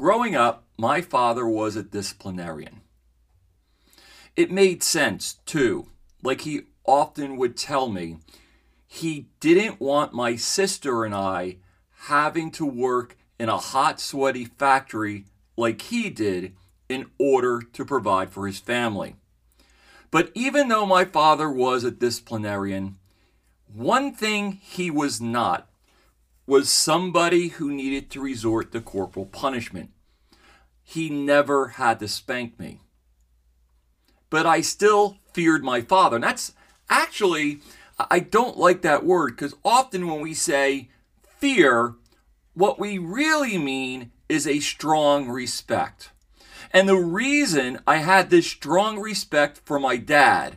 Growing up, my father was a disciplinarian. It made sense, too. Like he often would tell me, he didn't want my sister and I having to work in a hot, sweaty factory like he did in order to provide for his family. But even though my father was a disciplinarian, one thing he was not was somebody who needed to resort to corporal punishment. He never had to spank me. But I still feared my father. And that's actually, I don't like that word because often when we say fear, what we really mean is a strong respect. And the reason I had this strong respect for my dad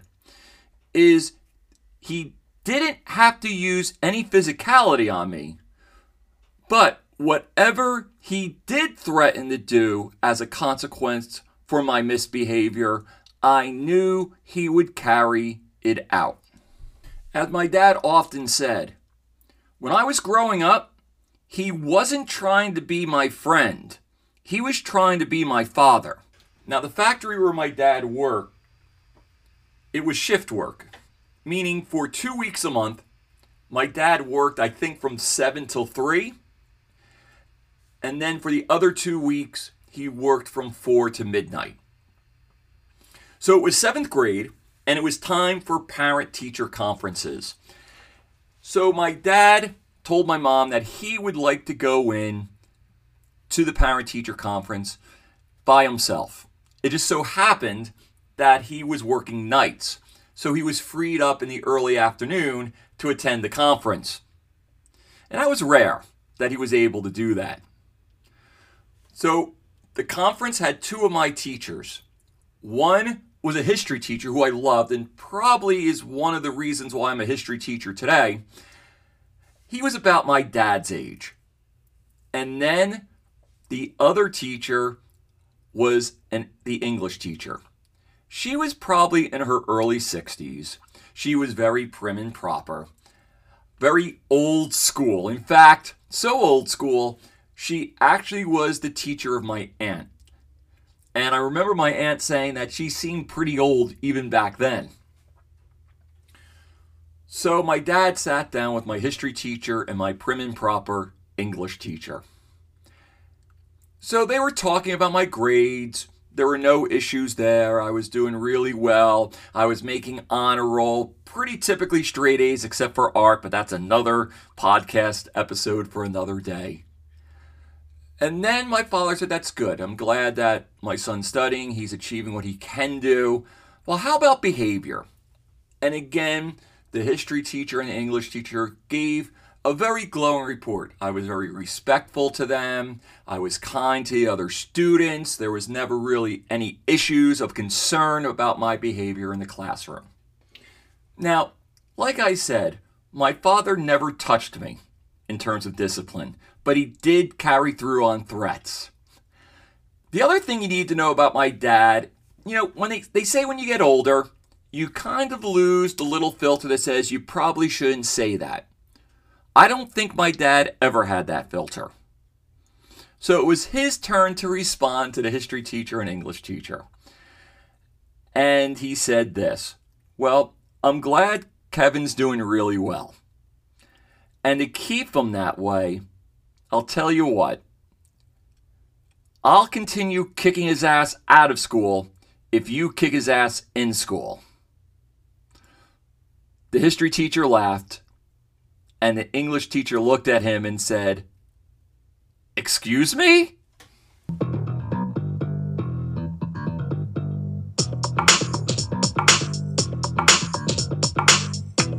is he didn't have to use any physicality on me, but whatever he did threaten to do as a consequence for my misbehavior, I knew he would carry it out. As my dad often said, when I was growing up, he wasn't trying to be my friend. He was trying to be my father. Now, the factory where my dad worked, it was shift work, meaning for two weeks a month, my dad worked, I think, from 7 till 3. And then for the other two weeks, he worked from 4 to midnight. So it was seventh grade, and it was time for parent teacher conferences. So my dad told my mom that he would like to go in to the parent teacher conference by himself. It just so happened that he was working nights, so he was freed up in the early afternoon to attend the conference. And that was rare that he was able to do that. So the conference had two of my teachers. One was a history teacher who I loved and probably is one of the reasons why I'm a history teacher today. He was about my dad's age. And then the other teacher was an, the English teacher. She was probably in her early 60s. She was very prim and proper, very old school. In fact, so old school, she actually was the teacher of my aunt. And I remember my aunt saying that she seemed pretty old even back then. So my dad sat down with my history teacher and my prim and proper English teacher. So they were talking about my grades. There were no issues there. I was doing really well. I was making honor roll, pretty typically straight A's except for art, but that's another podcast episode for another day. And then my father said, That's good. I'm glad that my son's studying. He's achieving what he can do. Well, how about behavior? And again, the history teacher and the English teacher gave a very glowing report. I was very respectful to them. I was kind to the other students. There was never really any issues of concern about my behavior in the classroom. Now, like I said, my father never touched me in terms of discipline, but he did carry through on threats. The other thing you need to know about my dad, you know, when they, they say when you get older, you kind of lose the little filter that says you probably shouldn't say that. I don't think my dad ever had that filter. So it was his turn to respond to the history teacher and English teacher. And he said this Well, I'm glad Kevin's doing really well. And to keep him that way, I'll tell you what, I'll continue kicking his ass out of school if you kick his ass in school. The history teacher laughed and the English teacher looked at him and said, Excuse me?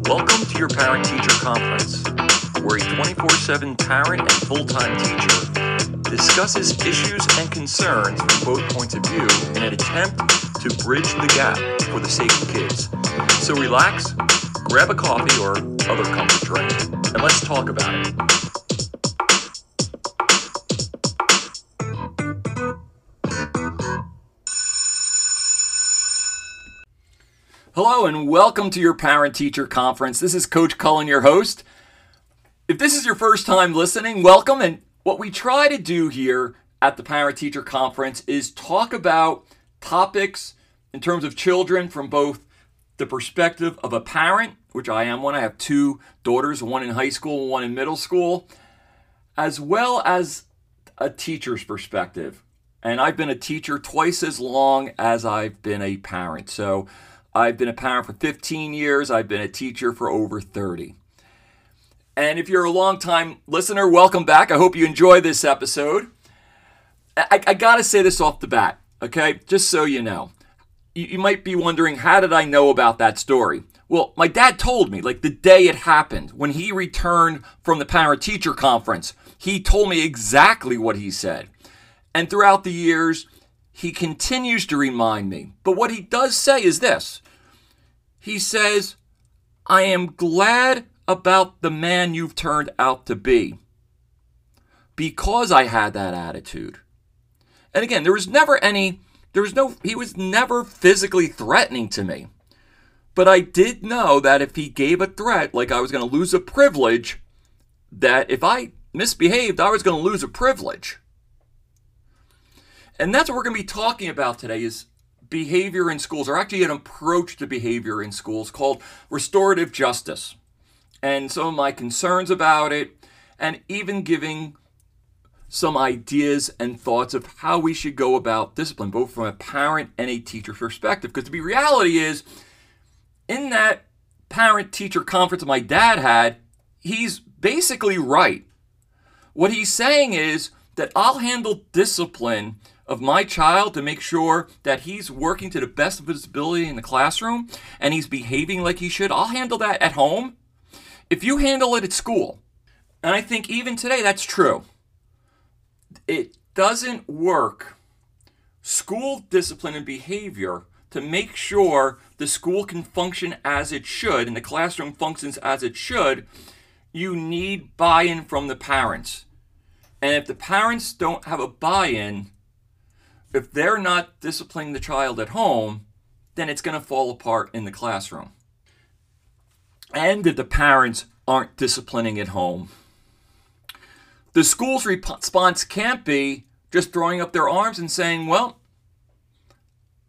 Welcome to your parent teacher conference, where a 24 7 parent and full time teacher discusses issues and concerns from both points of view in an attempt to bridge the gap for the sake of kids. So relax, grab a coffee or other comfort drink, and let's talk about it. Hello, and welcome to your parent teacher conference. This is Coach Cullen, your host. If this is your first time listening, welcome. And what we try to do here at the parent teacher conference is talk about topics in terms of children from both the perspective of a parent, which I am one. I have two daughters, one in high school, one in middle school, as well as a teacher's perspective. And I've been a teacher twice as long as I've been a parent. So I've been a parent for 15 years, I've been a teacher for over 30. And if you're a long time listener, welcome back. I hope you enjoy this episode. I, I got to say this off the bat, okay? Just so you know. You, you might be wondering, how did I know about that story? Well, my dad told me, like the day it happened, when he returned from the parent teacher conference, he told me exactly what he said. And throughout the years, he continues to remind me. But what he does say is this He says, I am glad about the man you've turned out to be because I had that attitude. And again, there was never any, there was no, he was never physically threatening to me. But I did know that if he gave a threat, like I was going to lose a privilege, that if I misbehaved, I was going to lose a privilege. And that's what we're going to be talking about today is behavior in schools, or actually an approach to behavior in schools called restorative justice and some of my concerns about it, and even giving some ideas and thoughts of how we should go about discipline, both from a parent and a teacher perspective. Because the reality is, in that parent teacher conference my dad had, he's basically right. What he's saying is that I'll handle discipline of my child to make sure that he's working to the best of his ability in the classroom and he's behaving like he should. I'll handle that at home if you handle it at school, and I think even today that's true, it doesn't work. School discipline and behavior to make sure the school can function as it should and the classroom functions as it should, you need buy in from the parents. And if the parents don't have a buy in, if they're not disciplining the child at home, then it's going to fall apart in the classroom and that the parents aren't disciplining at home. The school's response can't be just throwing up their arms and saying, well,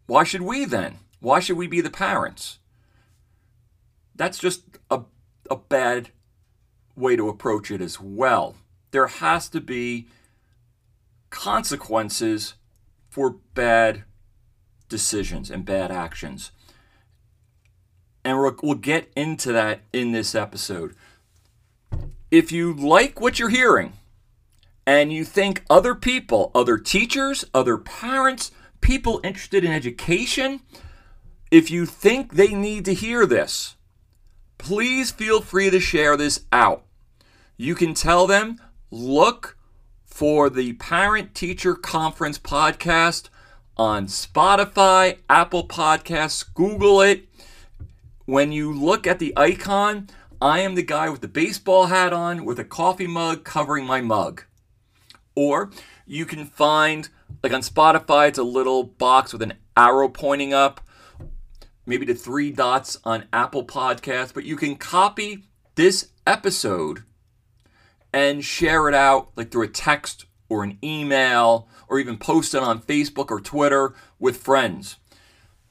why should we then? Why should we be the parents? That's just a, a bad way to approach it as well. There has to be consequences for bad decisions and bad actions and we'll get into that in this episode. If you like what you're hearing and you think other people, other teachers, other parents, people interested in education, if you think they need to hear this, please feel free to share this out. You can tell them, look for the Parent Teacher Conference podcast on Spotify, Apple Podcasts, Google it when you look at the icon, I am the guy with the baseball hat on with a coffee mug covering my mug. Or you can find, like on Spotify, it's a little box with an arrow pointing up, maybe the three dots on Apple Podcasts, but you can copy this episode and share it out like through a text or an email or even post it on Facebook or Twitter with friends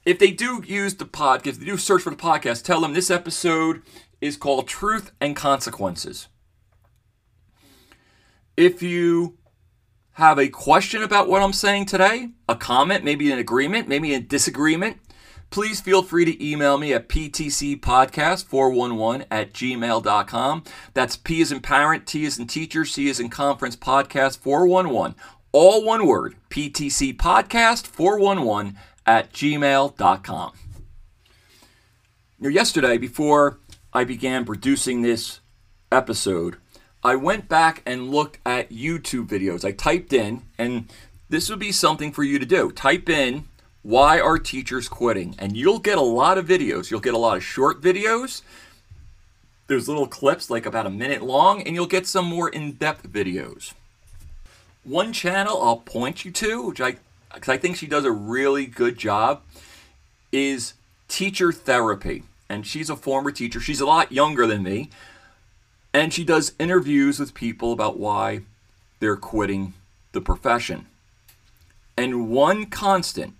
if they do use the podcast, if they do search for the podcast, tell them this episode is called Truth and Consequences. If you have a question about what I'm saying today, a comment, maybe an agreement, maybe a disagreement, please feel free to email me at ptcpodcast411 at gmail.com. That's P is in parent, T is in teacher, C is in conference podcast 411. All one word, ptcpodcast411 at gmail.com. Now, yesterday, before I began producing this episode, I went back and looked at YouTube videos. I typed in, and this would be something for you to do. Type in, why are teachers quitting? And you'll get a lot of videos. You'll get a lot of short videos. There's little clips like about a minute long, and you'll get some more in depth videos. One channel I'll point you to, which I because I think she does a really good job, is teacher therapy. And she's a former teacher. She's a lot younger than me. And she does interviews with people about why they're quitting the profession. And one constant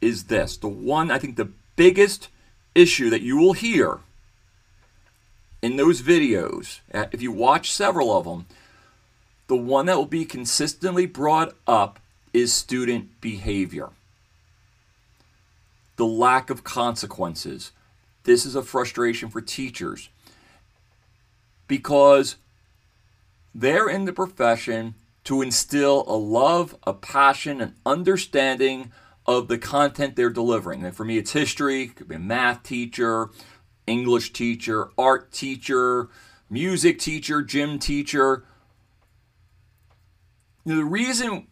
is this the one, I think, the biggest issue that you will hear in those videos, if you watch several of them, the one that will be consistently brought up is student behavior. The lack of consequences. This is a frustration for teachers because they're in the profession to instill a love, a passion, an understanding of the content they're delivering. And for me, it's history, could be a math teacher, English teacher, art teacher, music teacher, gym teacher. The reason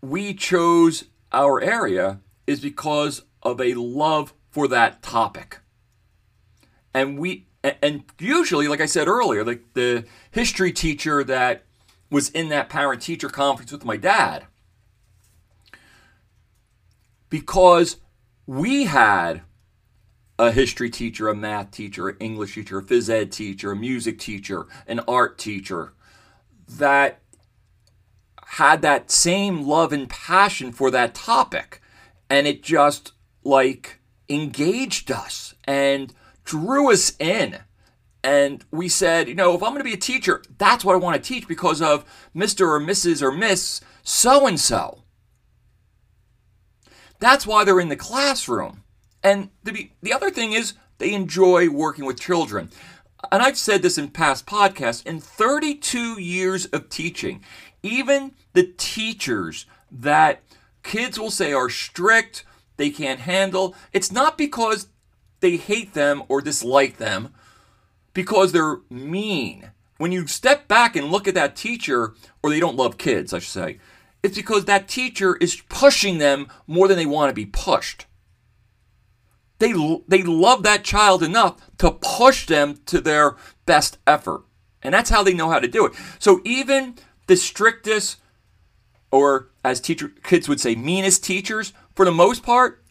we chose our area is because of a love for that topic. And we and usually, like I said earlier, like the history teacher that was in that parent teacher conference with my dad, because we had a history teacher, a math teacher, an English teacher, a phys ed teacher, a music teacher, an art teacher that had that same love and passion for that topic. And it just like engaged us and drew us in. And we said, you know, if I'm going to be a teacher, that's what I want to teach because of Mr. or Mrs. or Miss so and so. That's why they're in the classroom. And the, the other thing is, they enjoy working with children. And I've said this in past podcasts in 32 years of teaching, even the teachers that kids will say are strict, they can't handle, it's not because they hate them or dislike them because they're mean. When you step back and look at that teacher, or they don't love kids, I should say, it's because that teacher is pushing them more than they want to be pushed. They, they love that child enough to push them to their best effort. And that's how they know how to do it. So even the strictest, or as teacher kids would say, meanest teachers, for the most part,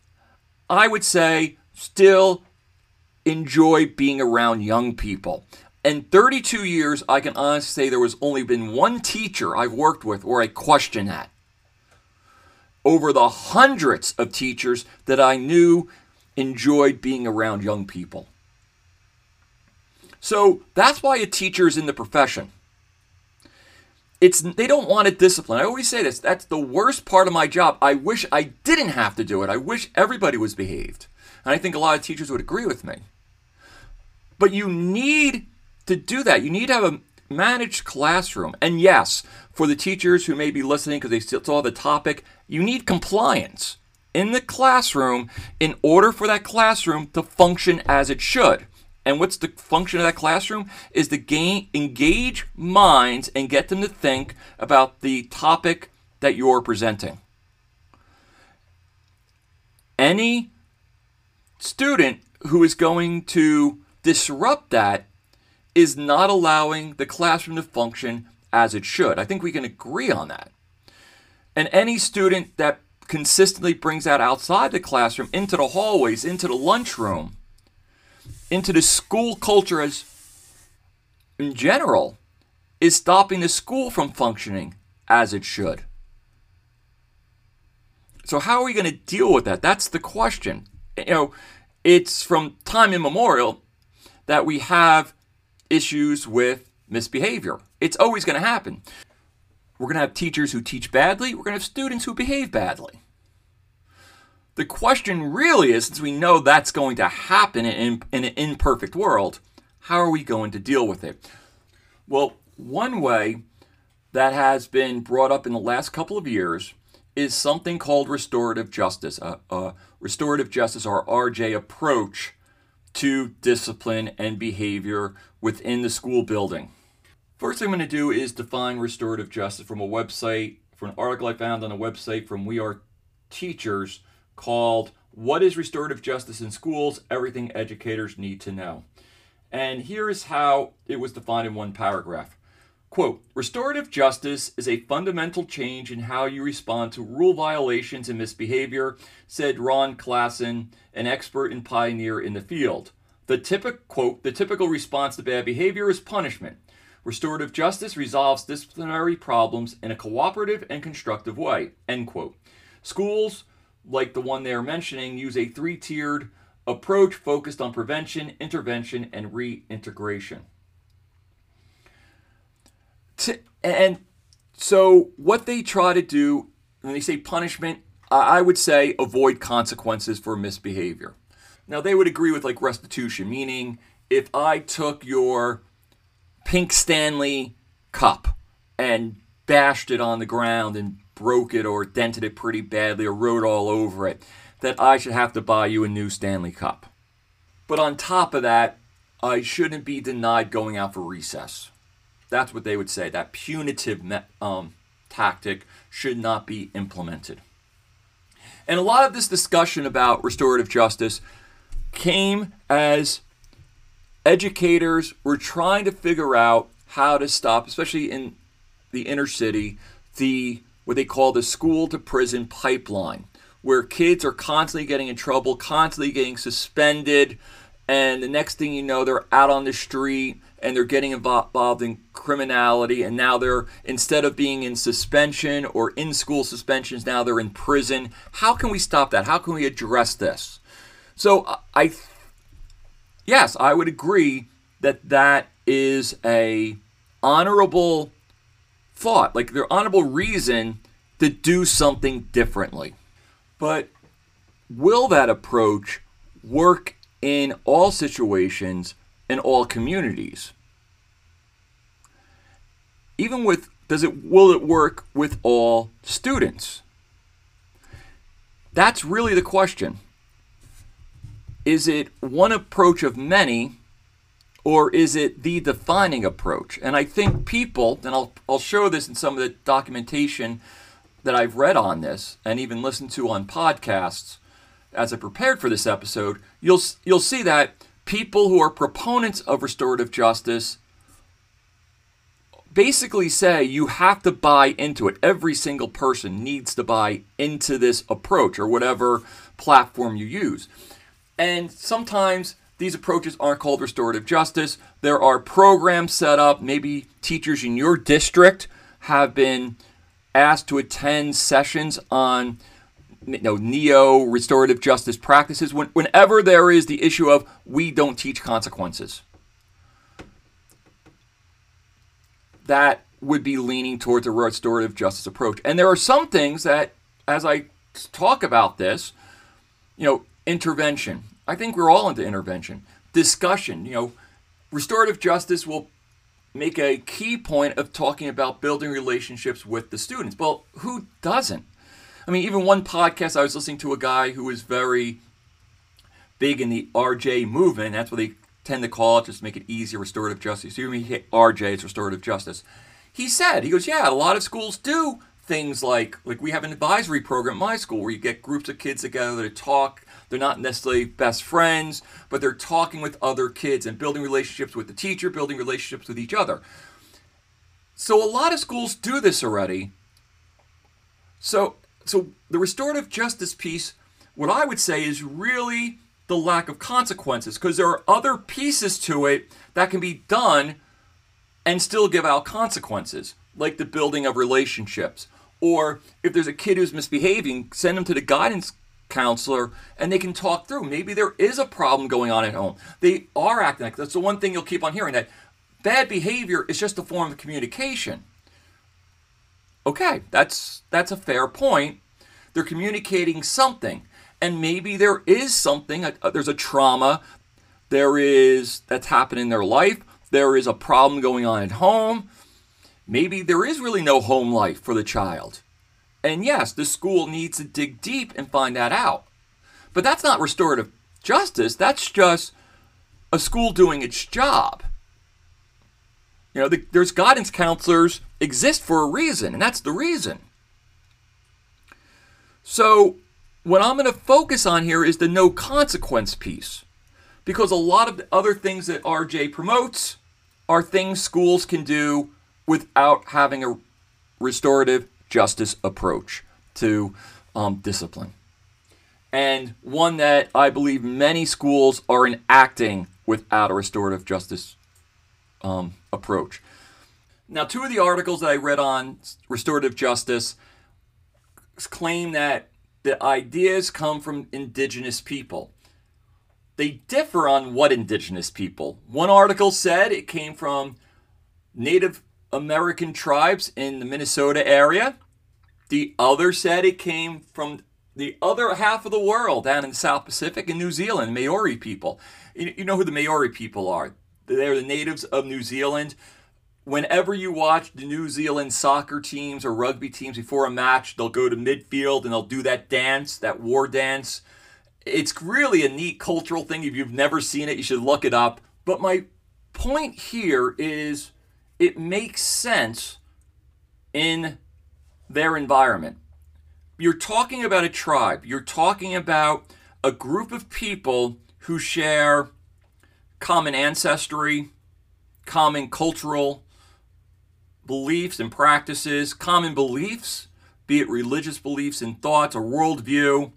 I would say still enjoy being around young people. In 32 years, I can honestly say there was only been one teacher I've worked with where I question that. Over the hundreds of teachers that I knew enjoyed being around young people. So that's why a teacher is in the profession. It's they don't want to discipline. I always say this. That's the worst part of my job. I wish I didn't have to do it. I wish everybody was behaved. And I think a lot of teachers would agree with me. But you need to do that. You need to have a managed classroom. And yes, for the teachers who may be listening because they still saw the topic, you need compliance in the classroom in order for that classroom to function as it should. And what's the function of that classroom? Is to gain, engage minds and get them to think about the topic that you're presenting. Any student who is going to disrupt that is not allowing the classroom to function as it should. I think we can agree on that. And any student that consistently brings that outside the classroom, into the hallways, into the lunchroom, into the school culture as in general, is stopping the school from functioning as it should. So how are we going to deal with that? That's the question. You know, it's from time immemorial that we have issues with misbehavior. It's always going to happen. We're going to have teachers who teach badly, we're going to have students who behave badly. The question really is since we know that's going to happen in, in an imperfect world, how are we going to deal with it? Well, one way that has been brought up in the last couple of years is something called restorative justice, a, a restorative justice or RJ approach to discipline and behavior within the school building. First thing I'm going to do is define restorative justice from a website, from an article I found on a website from We Are Teachers called What is Restorative Justice in Schools? Everything Educators Need to Know. And here is how it was defined in one paragraph. Quote, restorative justice is a fundamental change in how you respond to rule violations and misbehavior, said Ron Claassen, an expert and pioneer in the field. The typical quote, the typical response to bad behavior is punishment. Restorative justice resolves disciplinary problems in a cooperative and constructive way. End quote. Schools, like the one they're mentioning, use a three tiered approach focused on prevention, intervention, and reintegration. And so, what they try to do when they say punishment, I would say avoid consequences for misbehavior. Now, they would agree with like restitution, meaning if I took your pink Stanley cup and bashed it on the ground and broke it or dented it pretty badly or wrote all over it, that I should have to buy you a new Stanley cup. But on top of that, I shouldn't be denied going out for recess. That's what they would say. That punitive um, tactic should not be implemented. And a lot of this discussion about restorative justice came as educators were trying to figure out how to stop, especially in the inner city, the what they call the school to prison pipeline, where kids are constantly getting in trouble, constantly getting suspended, and the next thing you know, they're out on the street and they're getting involved in criminality and now they're instead of being in suspension or in school suspensions now they're in prison. How can we stop that? How can we address this? So i yes, I would agree that that is a honorable thought, like their honorable reason to do something differently. But will that approach work in all situations in all communities? Even with does it will it work with all students? That's really the question. Is it one approach of many, or is it the defining approach? And I think people, and I'll, I'll show this in some of the documentation that I've read on this and even listened to on podcasts as I prepared for this episode, you'll, you'll see that people who are proponents of restorative justice basically say you have to buy into it. Every single person needs to buy into this approach or whatever platform you use. And sometimes these approaches aren't called restorative justice. There are programs set up. Maybe teachers in your district have been asked to attend sessions on you know, neo restorative justice practices when, whenever there is the issue of we don't teach consequences. That would be leaning towards a restorative justice approach. And there are some things that, as I talk about this, you know, intervention. I think we're all into intervention. Discussion, you know, restorative justice will make a key point of talking about building relationships with the students. Well, who doesn't? I mean, even one podcast I was listening to a guy who was very big in the RJ movement. That's what they tend to call it, just to make it easier, restorative justice. You hit RJ, it's restorative justice. He said, he goes, yeah, a lot of schools do things like like we have an advisory program at my school where you get groups of kids together to talk they're not necessarily best friends but they're talking with other kids and building relationships with the teacher building relationships with each other. So a lot of schools do this already. So so the restorative justice piece what i would say is really the lack of consequences because there are other pieces to it that can be done and still give out consequences like the building of relationships. Or if there's a kid who's misbehaving, send them to the guidance counselor and they can talk through. Maybe there is a problem going on at home. They are acting like that's the one thing you'll keep on hearing that bad behavior is just a form of communication. Okay, that's that's a fair point. They're communicating something. And maybe there is something, uh, there's a trauma, there is that's happened in their life, there is a problem going on at home, Maybe there is really no home life for the child. And yes, the school needs to dig deep and find that out. But that's not restorative justice, that's just a school doing its job. You know, the, there's guidance counselors exist for a reason, and that's the reason. So, what I'm going to focus on here is the no consequence piece. Because a lot of the other things that RJ promotes are things schools can do without having a restorative justice approach to um, discipline. And one that I believe many schools are enacting without a restorative justice um, approach. Now, two of the articles that I read on restorative justice claim that the ideas come from indigenous people. They differ on what indigenous people. One article said it came from Native American tribes in the Minnesota area. The other said it came from the other half of the world down in the South Pacific in New Zealand, Maori people. You, know who the Maori people are? They're the natives of New Zealand. Whenever you watch the New Zealand soccer teams or rugby teams before a match, they'll go to midfield and they'll do that dance, that war dance. It's really a neat cultural thing. If you've never seen it, you should look it up. But my point here is it makes sense in their environment. You're talking about a tribe, you're talking about a group of people who share common ancestry, common cultural beliefs and practices, common beliefs, be it religious beliefs and thoughts or worldview.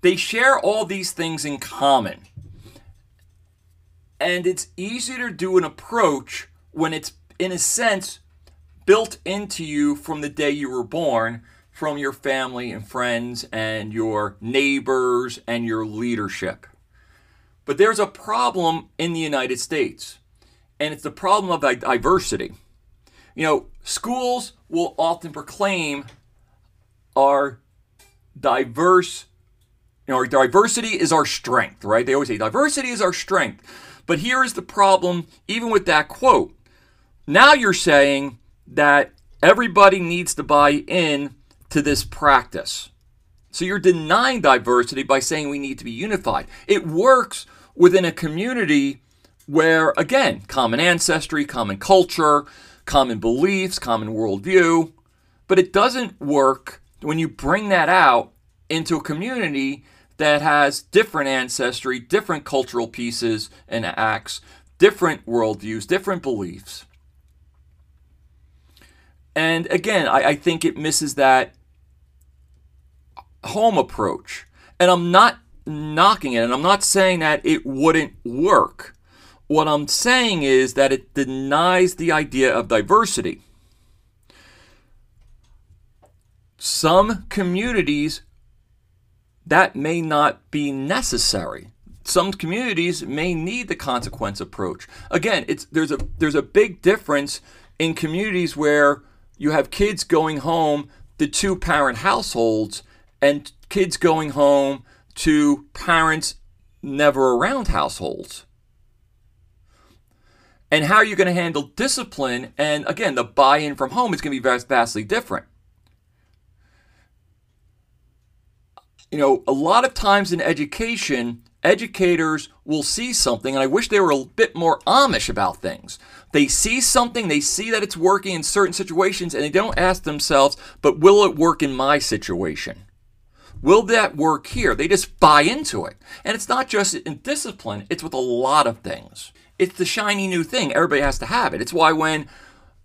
They share all these things in common. And it's easier to do an approach when it's, in a sense, built into you from the day you were born from your family and friends and your neighbors and your leadership. But there's a problem in the United States, and it's the problem of diversity. You know, schools will often proclaim our diverse, you know, our diversity is our strength, right? They always say diversity is our strength. But here is the problem, even with that quote. Now you're saying that everybody needs to buy in to this practice. So you're denying diversity by saying we need to be unified. It works within a community where, again, common ancestry, common culture, common beliefs, common worldview, but it doesn't work when you bring that out into a community that has different ancestry, different cultural pieces and acts, different worldviews, different beliefs. And again, I, I think it misses that home approach. And I'm not knocking it, and I'm not saying that it wouldn't work. What I'm saying is that it denies the idea of diversity. Some communities, that may not be necessary. Some communities may need the consequence approach. Again, it's there's a there's a big difference in communities where you have kids going home to two parent households and kids going home to parents never around households. And how are you going to handle discipline? And again, the buy in from home is going to be vastly different. You know, a lot of times in education, educators will see something, and I wish they were a bit more Amish about things. They see something, they see that it's working in certain situations, and they don't ask themselves, but will it work in my situation? Will that work here? They just buy into it. And it's not just in discipline, it's with a lot of things. It's the shiny new thing. Everybody has to have it. It's why when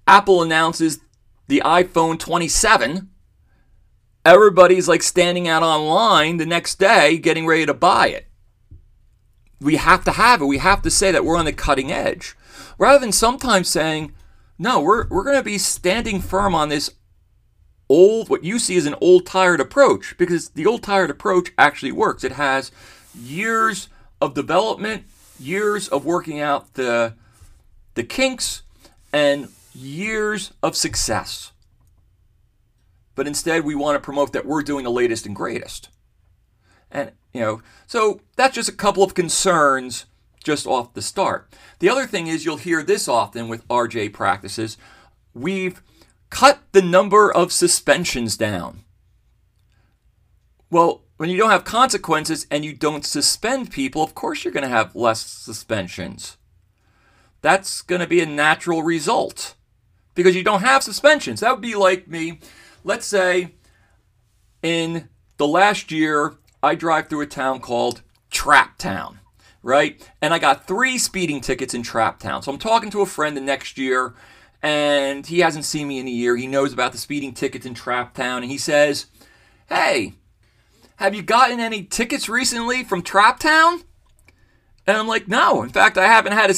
Apple announces the iPhone 27, everybody's like standing out online the next day getting ready to buy it. We have to have it. We have to say that we're on the cutting edge. Rather than sometimes saying, no, we're, we're going to be standing firm on this old, what you see as an old tired approach, because the old tired approach actually works. It has years of development, years of working out the, the kinks, and years of success. But instead, we want to promote that we're doing the latest and greatest. And, you know, so that's just a couple of concerns just off the start. The other thing is you'll hear this often with RJ practices. We've cut the number of suspensions down. Well, when you don't have consequences and you don't suspend people, of course you're going to have less suspensions. That's going to be a natural result because you don't have suspensions. That would be like me, let's say in the last year, I drive through a town called Trap Town, right? And I got three speeding tickets in Trap Town. So I'm talking to a friend the next year and he hasn't seen me in a year. He knows about the speeding tickets in Trap Town, and he says, Hey, have you gotten any tickets recently from Trap Town? And I'm like, No. In fact, I haven't had a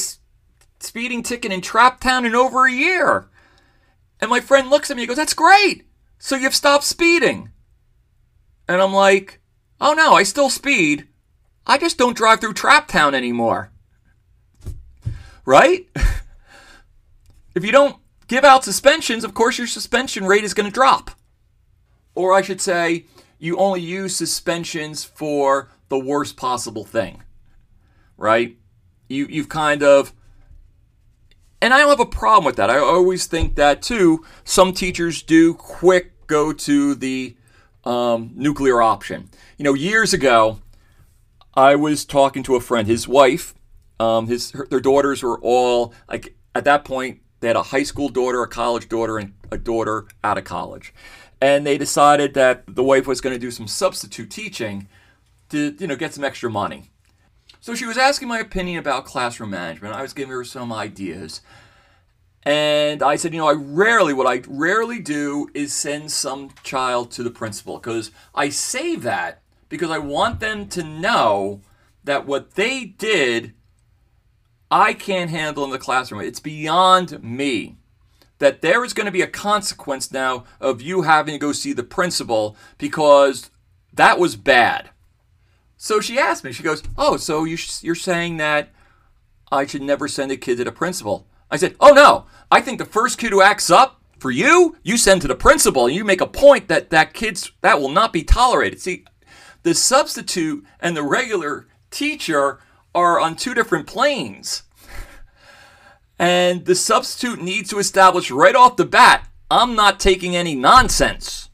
speeding ticket in Trap Town in over a year. And my friend looks at me and goes, That's great. So you've stopped speeding. And I'm like, Oh no, I still speed. I just don't drive through Trap Town anymore. Right? if you don't give out suspensions, of course your suspension rate is going to drop. Or I should say, you only use suspensions for the worst possible thing. Right? You you've kind of and I don't have a problem with that. I always think that too. Some teachers do quick go to the um, nuclear option. You know, years ago, I was talking to a friend. His wife, um, his her, their daughters were all like at that point they had a high school daughter, a college daughter, and a daughter out of college, and they decided that the wife was going to do some substitute teaching to you know get some extra money. So she was asking my opinion about classroom management. I was giving her some ideas. And I said, you know, I rarely, what I rarely do is send some child to the principal because I say that because I want them to know that what they did, I can't handle in the classroom. It's beyond me. That there is going to be a consequence now of you having to go see the principal because that was bad. So she asked me, she goes, Oh, so you you're saying that I should never send a kid to the principal? I said, Oh, no. I think the first kid who acts up for you, you send to the principal and you make a point that that kid's that will not be tolerated. See, the substitute and the regular teacher are on two different planes. And the substitute needs to establish right off the bat I'm not taking any nonsense.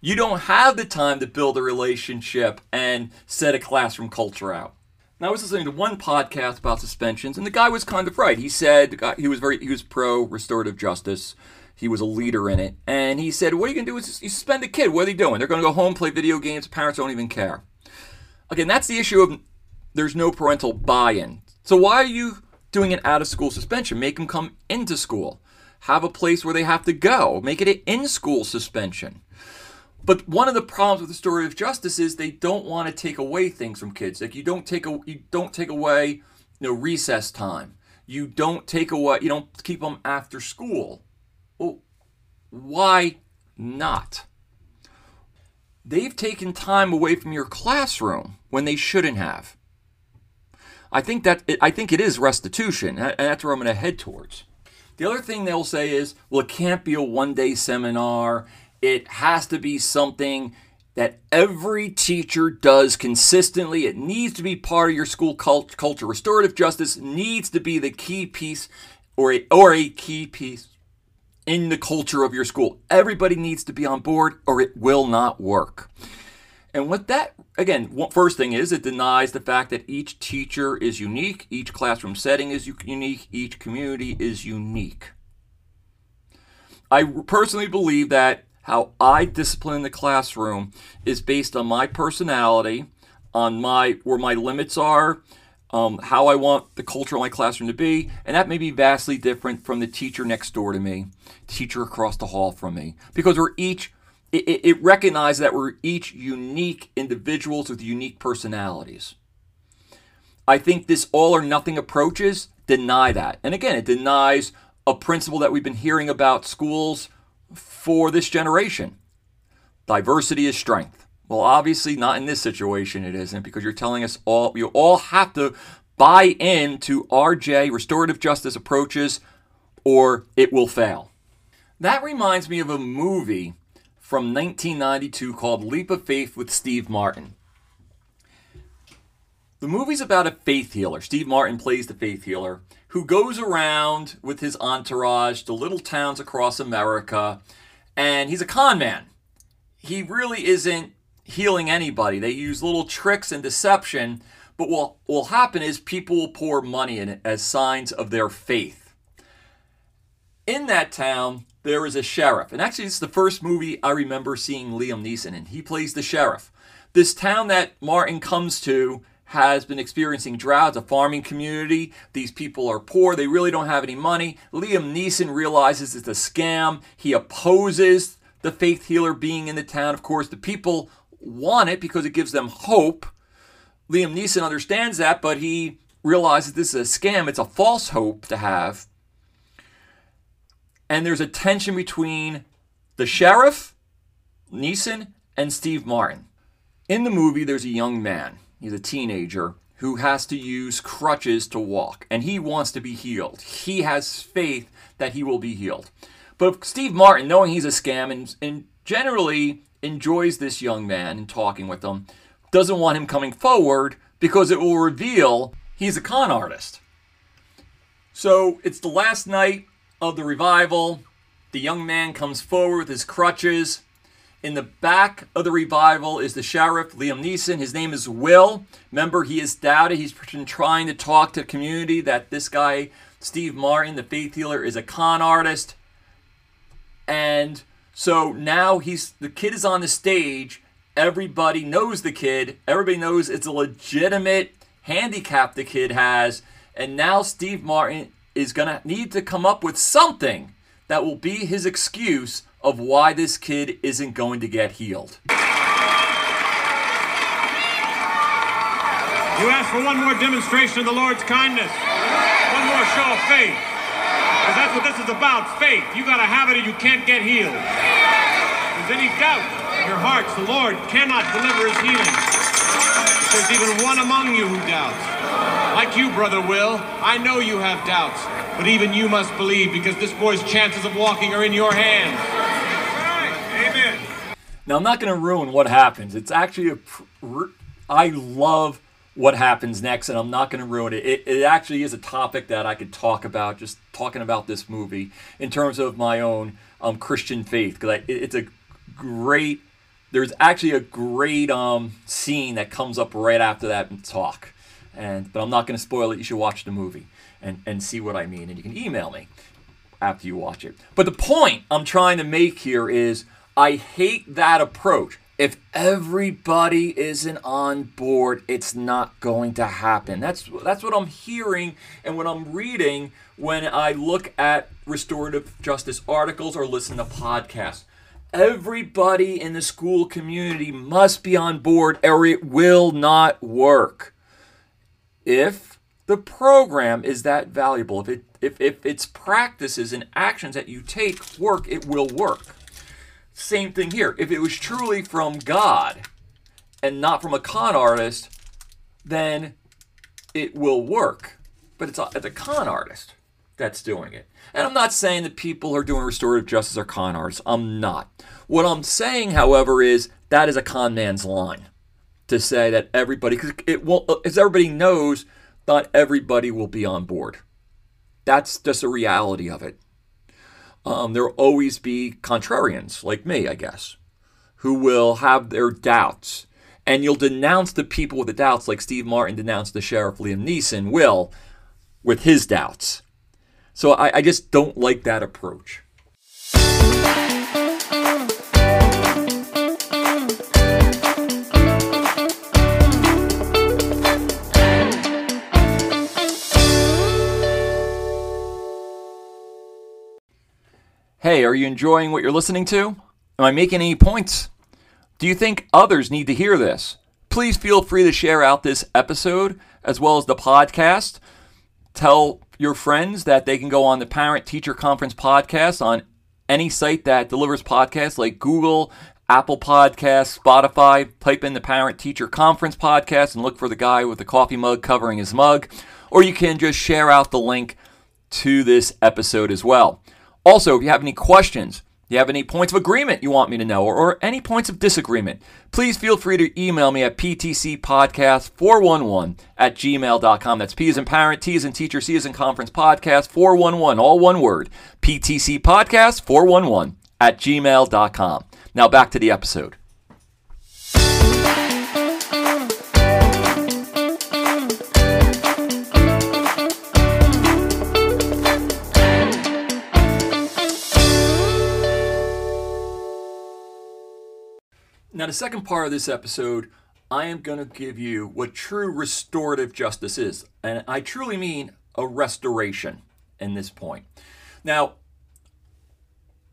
You don't have the time to build a relationship and set a classroom culture out. Now, I was listening to one podcast about suspensions, and the guy was kind of right. He said he was very he was pro restorative justice. He was a leader in it, and he said, "What are you gonna do is you suspend a kid. What are they doing? They're gonna go home, play video games. Parents don't even care." Again, that's the issue of there's no parental buy-in. So why are you doing an out-of-school suspension? Make them come into school. Have a place where they have to go. Make it an in-school suspension. But one of the problems with restorative justice is they don't want to take away things from kids. Like you don't take a, you don't take away you know recess time. You don't take away you don't keep them after school. Why not? They've taken time away from your classroom when they shouldn't have. I think that I think it is restitution, and that's where I'm going to head towards. The other thing they'll say is, well, it can't be a one-day seminar it has to be something that every teacher does consistently. It needs to be part of your school cult- culture. Restorative justice needs to be the key piece or a, or a key piece in the culture of your school. Everybody needs to be on board or it will not work. And what that, again, first thing is, it denies the fact that each teacher is unique, each classroom setting is unique, each community is unique. I personally believe that how I discipline the classroom is based on my personality, on my where my limits are, um, how I want the culture in my classroom to be, and that may be vastly different from the teacher next door to me, teacher across the hall from me, because we're each it, it recognizes that we're each unique individuals with unique personalities. I think this all or nothing approaches deny that, and again, it denies a principle that we've been hearing about schools for this generation. Diversity is strength. Well, obviously, not in this situation, it isn't, because you're telling us all, you all have to buy into RJ, restorative justice approaches, or it will fail. That reminds me of a movie from 1992 called Leap of Faith with Steve Martin. The movie's about a faith healer. Steve Martin plays the faith healer who goes around with his entourage to little towns across America, and he's a con man. He really isn't healing anybody. They use little tricks and deception, but what will happen is people will pour money in it as signs of their faith. In that town, there is a sheriff, and actually, it's the first movie I remember seeing Liam Neeson in. He plays the sheriff. This town that Martin comes to has been experiencing droughts, a farming community. These people are poor. They really don't have any money. Liam Neeson realizes it's a scam. He opposes the faith healer being in the town. Of course, the people want it because it gives them hope. Liam Neeson understands that, but he realizes this is a scam. It's a false hope to have. and there's a tension between the sheriff, Neeson, and Steve Martin. In the movie, there's a young man, he's a teenager, who has to use crutches to walk, and he wants to be healed. He has faith that he will be healed. But Steve Martin, knowing he's a scam and, and generally enjoys this young man and talking with him, doesn't want him coming forward because it will reveal he's a con artist. So it's the last night of the revival. The young man comes forward with his crutches. In the back of the revival is the sheriff, Liam Neeson. His name is Will. Remember, he is doubted. He's been trying to talk to the community that this guy, Steve Martin, the faith healer, is a con artist. And so now he's the kid is on the stage. Everybody knows the kid. Everybody knows it's a legitimate handicap the kid has. And now Steve Martin is going to need to come up with something that will be his excuse of why this kid isn't going to get healed. You ask for one more demonstration of the Lord's kindness, one more show of faith. Because that's what this is about faith. You got to have it or you can't get healed. If there's any doubt in your hearts, the Lord cannot deliver his healing. There's even one among you who doubts. Like you, Brother Will, I know you have doubts. But even you must believe because this boy's chances of walking are in your hands. Amen. Now, I'm not going to ruin what happens. It's actually a. Pr- I love what happens next, and I'm not going to ruin it. it. It actually is a topic that I could talk about, just talking about this movie in terms of my own um, Christian faith, because it, it's a great. There's actually a great um, scene that comes up right after that talk, and but I'm not going to spoil it. You should watch the movie and and see what I mean, and you can email me after you watch it. But the point I'm trying to make here is I hate that approach. If everybody isn't on board, it's not going to happen. That's that's what I'm hearing and what I'm reading when I look at restorative justice articles or listen to podcasts. Everybody in the school community must be on board or it will not work. If the program is that valuable, if it if, if its practices and actions that you take work, it will work. Same thing here. If it was truly from God and not from a con artist, then it will work. But it's a, it's a con artist that's doing it. And I'm not saying that people who are doing restorative justice are con artists. I'm not. What I'm saying, however, is that is a con man's line to say that everybody, because it won't, uh, as everybody knows, not everybody will be on board. That's just a reality of it. Um, there will always be contrarians like me, I guess, who will have their doubts. And you'll denounce the people with the doubts, like Steve Martin denounced the sheriff Liam Neeson will with his doubts. So I, I just don't like that approach. Hey, are you enjoying what you're listening to? Am I making any points? Do you think others need to hear this? Please feel free to share out this episode as well as the podcast. Tell your friends that they can go on the Parent Teacher Conference podcast on any site that delivers podcasts like Google, Apple Podcasts, Spotify. Type in the Parent Teacher Conference podcast and look for the guy with the coffee mug covering his mug. Or you can just share out the link to this episode as well. Also, if you have any questions, you have any points of agreement you want me to know, or, or any points of disagreement, please feel free to email me at ptcpodcast411 at gmail.com. That's P as in parent, T as in teacher, C as in conference podcast 411, all one word. ptcpodcast411 at gmail.com. Now back to the episode. Now, the second part of this episode, I am going to give you what true restorative justice is. And I truly mean a restoration in this point. Now,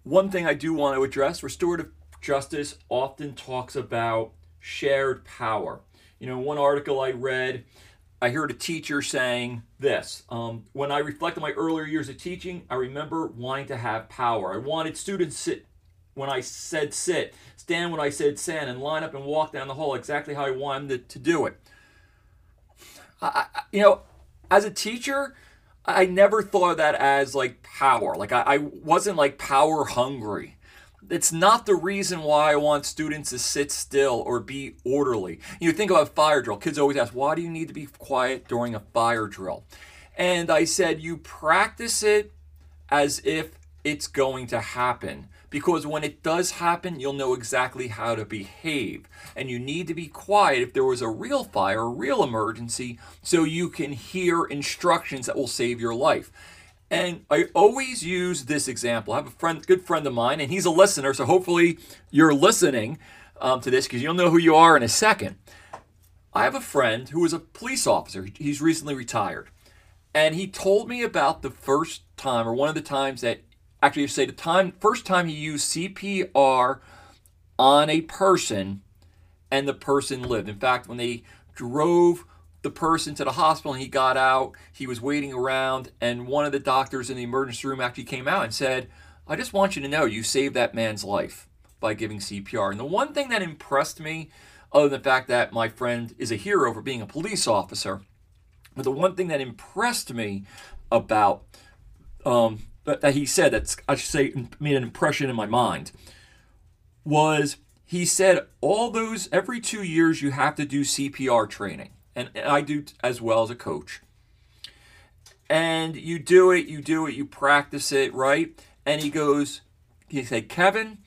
one thing I do want to address restorative justice often talks about shared power. You know, one article I read, I heard a teacher saying this um, When I reflect on my earlier years of teaching, I remember wanting to have power. I wanted students sit when I said sit, stand when I said stand, and line up and walk down the hall exactly how I wanted to, do it. I, you know, as a teacher, I never thought of that as like power. Like I, I wasn't like power hungry. It's not the reason why I want students to sit still or be orderly. You think about fire drill. Kids always ask, why do you need to be quiet during a fire drill? And I said, you practice it as if it's going to happen because when it does happen, you'll know exactly how to behave. And you need to be quiet if there was a real fire, a real emergency, so you can hear instructions that will save your life. And I always use this example. I have a friend, good friend of mine, and he's a listener, so hopefully you're listening um, to this because you'll know who you are in a second. I have a friend who was a police officer. He's recently retired. And he told me about the first time, or one of the times that actually say the time first time he used CPR on a person and the person lived. In fact, when they drove the person to the hospital and he got out, he was waiting around and one of the doctors in the emergency room actually came out and said, "I just want you to know you saved that man's life by giving CPR." And the one thing that impressed me other than the fact that my friend is a hero for being a police officer, but the one thing that impressed me about um, that he said that's I should say made an impression in my mind was he said all those every two years you have to do CPR training, and, and I do as well as a coach. And you do it, you do it, you practice it, right? And he goes, he said, Kevin,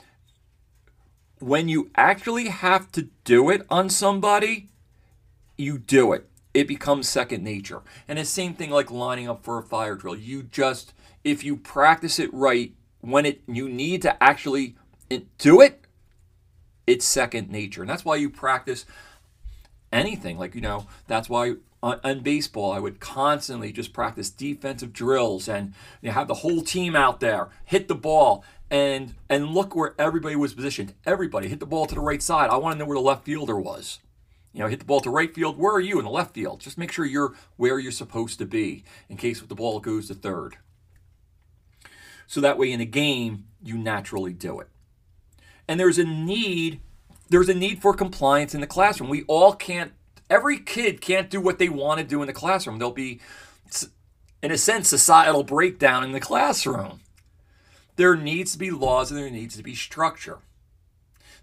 when you actually have to do it on somebody, you do it. It becomes second nature. And the same thing like lining up for a fire drill. You just if you practice it right when it you need to actually do it it's second nature and that's why you practice anything like you know that's why on, on baseball i would constantly just practice defensive drills and you know, have the whole team out there hit the ball and and look where everybody was positioned everybody hit the ball to the right side i want to know where the left fielder was you know, hit the ball to right field. Where are you in the left field? Just make sure you're where you're supposed to be in case the ball goes to third. So that way in a game, you naturally do it. And there's a need, there's a need for compliance in the classroom. We all can't, every kid can't do what they want to do in the classroom. There'll be, in a sense, societal breakdown in the classroom. There needs to be laws and there needs to be structure.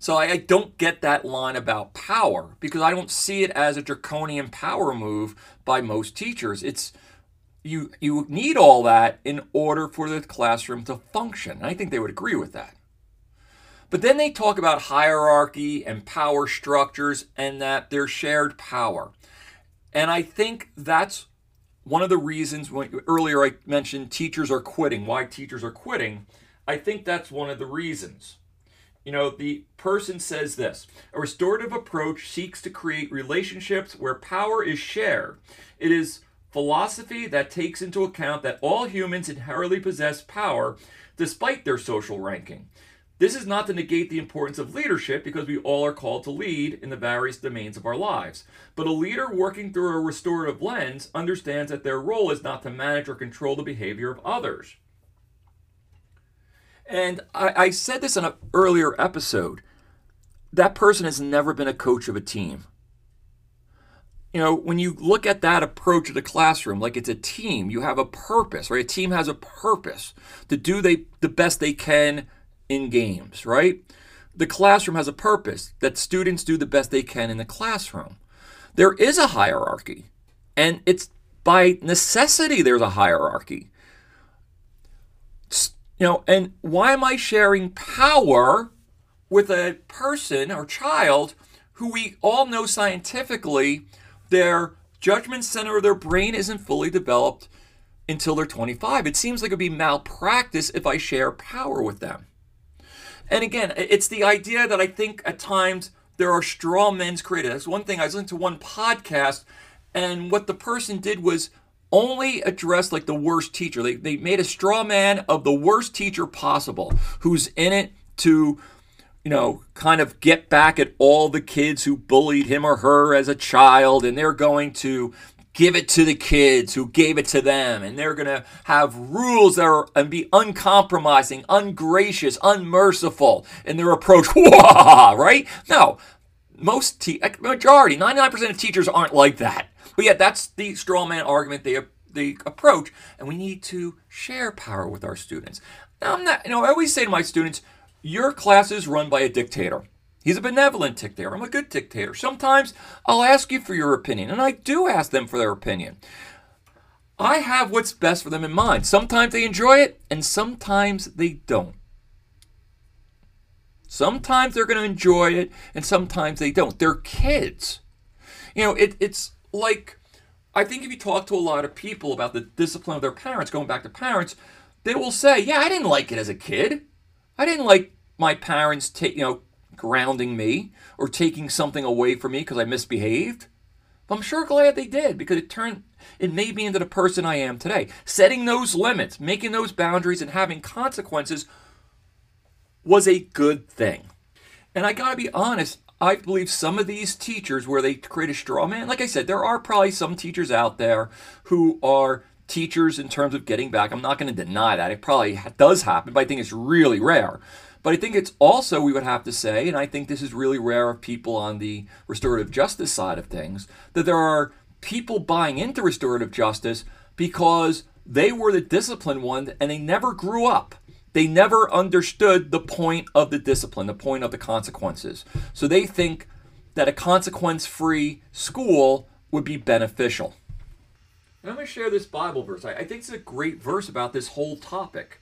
So I, don't get that line about power because I don't see it as a draconian power move by most teachers. It's you you need all that in order for the classroom to function. And I think they would agree with that. But then they talk about hierarchy and power structures and that there's shared power. And I think that's one of the reasons when earlier I mentioned teachers are quitting, why teachers are quitting. I think that's one of the reasons. You know, the person says this a restorative approach seeks to create relationships where power is shared. It is philosophy that takes into account that all humans inherently possess power despite their social ranking. This is not to negate the importance of leadership because we all are called to lead in the various domains of our lives. But a leader working through a restorative lens understands that their role is not to manage or control the behavior of others. And I, I said this in an earlier episode that person has never been a coach of a team you know, when you look at that approach of the classroom, like it's a team, you have a purpose, right? A team has a purpose to do they, the best they can in games, right? The classroom has a purpose that students do the best they can in the classroom. There is a hierarchy, and it's by necessity there's a hierarchy. You know, and why am I sharing power with a person or child who we all know scientifically? Their judgment center of their brain isn't fully developed until they're 25. It seems like it'd be malpractice if I share power with them. And again, it's the idea that I think at times there are straw men's created. That's one thing. I was listening to one podcast, and what the person did was only address like the worst teacher. They, they made a straw man of the worst teacher possible who's in it to you know, kind of get back at all the kids who bullied him or her as a child, and they're going to give it to the kids who gave it to them and they're going to have rules that are and be uncompromising ungracious unmerciful in their approach. Right? No. Most te- majority 99% of teachers aren't like that. But yet that's the straw man argument they the approach and we need to share power with our students. Now i'm not you know i always say to my students your class is run by a dictator He's a benevolent dictator. I'm a good dictator. Sometimes I'll ask you for your opinion, and I do ask them for their opinion. I have what's best for them in mind. Sometimes they enjoy it, and sometimes they don't. Sometimes they're going to enjoy it, and sometimes they don't. They're kids. You know, it, it's like I think if you talk to a lot of people about the discipline of their parents, going back to parents, they will say, "Yeah, I didn't like it as a kid. I didn't like my parents take, you know, grounding me or taking something away from me because I misbehaved. But I'm sure glad they did because it turned it made me into the person I am today. Setting those limits, making those boundaries and having consequences was a good thing. And I got to be honest, I believe some of these teachers where they create a straw man, like I said, there are probably some teachers out there who are teachers in terms of getting back. I'm not going to deny that. It probably does happen, but I think it's really rare. But I think it's also, we would have to say, and I think this is really rare of people on the restorative justice side of things, that there are people buying into restorative justice because they were the disciplined one and they never grew up. They never understood the point of the discipline, the point of the consequences. So they think that a consequence free school would be beneficial. And I'm going to share this Bible verse. I, I, think it's a great verse about this whole topic.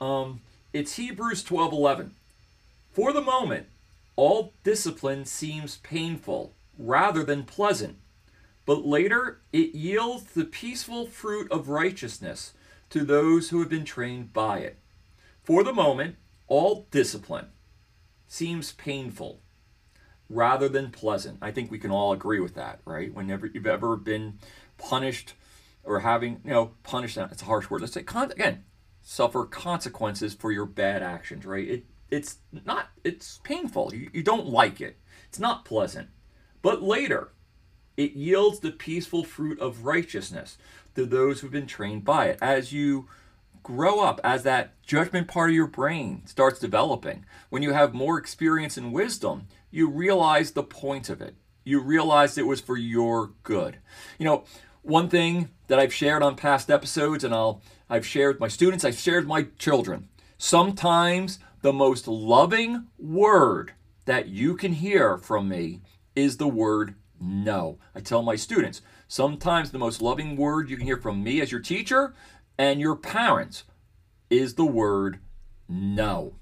Um, it's Hebrews 12:11. For the moment, all discipline seems painful rather than pleasant, but later it yields the peaceful fruit of righteousness to those who have been trained by it. For the moment, all discipline seems painful rather than pleasant. I think we can all agree with that, right? Whenever you've ever been punished or having, you know, punished, it's a harsh word. Let's say, again, suffer consequences for your bad actions, right? It it's not it's painful. You, you don't like it. It's not pleasant. But later, it yields the peaceful fruit of righteousness to those who've been trained by it. As you grow up, as that judgment part of your brain starts developing, when you have more experience and wisdom, you realize the point of it. You realize it was for your good. You know, one thing that I've shared on past episodes, and I'll I've shared with my students, I've shared with my children. Sometimes the most loving word that you can hear from me is the word no. I tell my students, sometimes the most loving word you can hear from me as your teacher and your parents is the word no.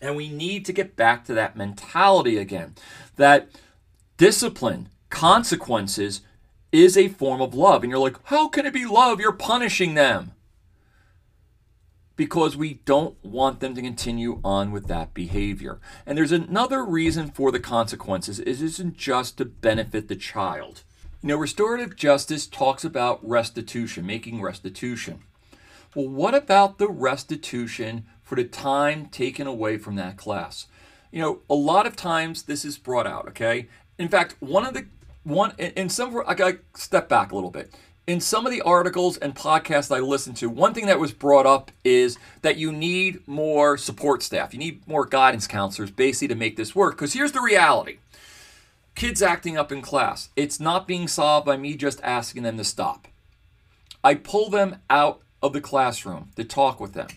And we need to get back to that mentality again that discipline, consequences is a form of love. And you're like, how can it be love? You're punishing them. Because we don't want them to continue on with that behavior. And there's another reason for the consequences. It isn't just to benefit the child. You know, restorative justice talks about restitution, making restitution. Well, what about the restitution for the time taken away from that class? You know, a lot of times this is brought out, okay? In fact, one of the one in some I got step back a little bit. In some of the articles and podcasts I listened to, one thing that was brought up is that you need more support staff. You need more guidance counselors basically to make this work. Because here's the reality kids acting up in class, it's not being solved by me just asking them to stop. I pull them out of the classroom to talk with them.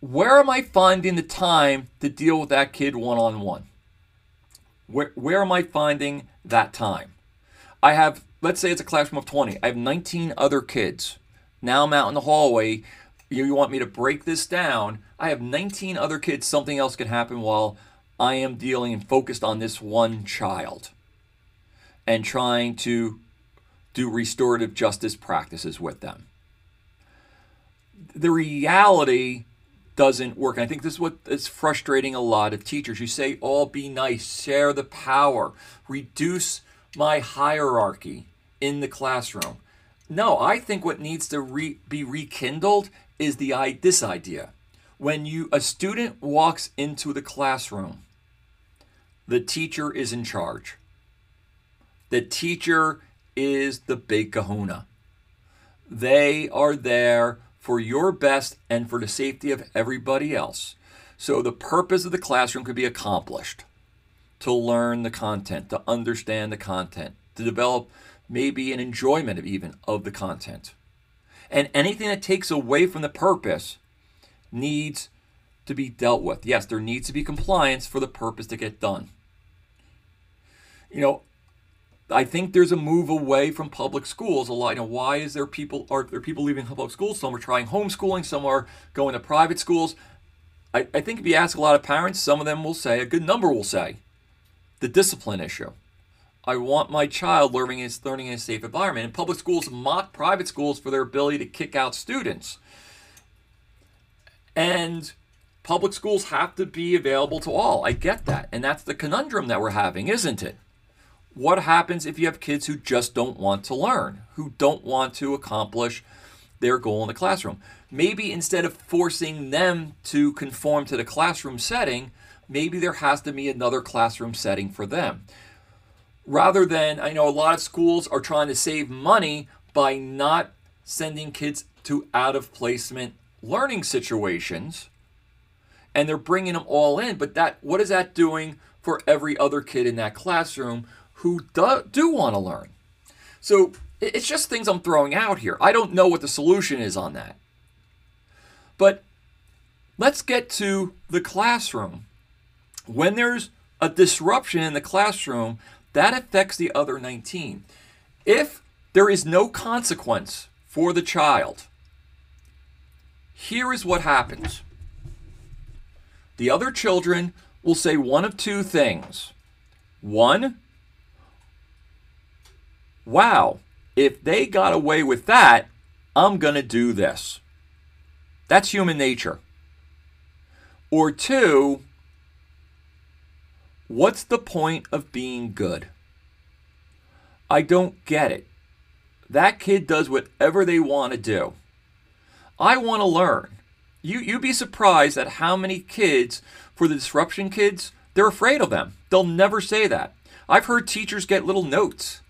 Where am I finding the time to deal with that kid one on one? Where, where am I finding that time? I have, let's say it's a classroom of 20. I have 19 other kids. Now I'm out in the hallway. You, want me to break this down? I have 19 other kids. Something else could happen while I am dealing and focused on this one child and trying to do restorative justice practices with them. The reality doesn't work. And I think this is what is frustrating a lot of teachers. You say, all oh, be nice, share the power, reduce my hierarchy in the classroom. No, I think what needs to re- be rekindled is the this idea. When you a student walks into the classroom, the teacher is in charge. The teacher is the big kahuna. They are there for your best and for the safety of everybody else. So the purpose of the classroom could be accomplished to learn the content, to understand the content, to develop maybe an enjoyment of even of the content. And anything that takes away from the purpose needs to be dealt with. Yes, there needs to be compliance for the purpose to get done. You know, I think there's a move away from public schools a lot. You know, why is there people are there people leaving public schools? Some are trying homeschooling, some are going to private schools. I, I think if you ask a lot of parents, some of them will say, a good number will say, the discipline issue. I want my child learning in, learning in a safe environment. And public schools mock private schools for their ability to kick out students. And public schools have to be available to all. I get that. And that's the conundrum that we're having, isn't it? What happens if you have kids who just don't want to learn, who don't want to accomplish their goal in the classroom? Maybe instead of forcing them to conform to the classroom setting, maybe there has to be another classroom setting for them. Rather than I know a lot of schools are trying to save money by not sending kids to out of placement learning situations and they're bringing them all in but that what is that doing for every other kid in that classroom who do, do want to learn? So it's just things i'm throwing out here. I don't know what the solution is on that. But let's get to the classroom when there's a disruption in the classroom that affects the other 19. If there is no consequence for the child, here is what happens. The other children will say one of two things. One, wow, if they got away with that, I'm going to do this. That's human nature. Or two, What's the point of being good? I don't get it. That kid does whatever they want to do. I want to learn. You you'd be surprised at how many kids for the disruption kids, they're afraid of them. They'll never say that. I've heard teachers get little notes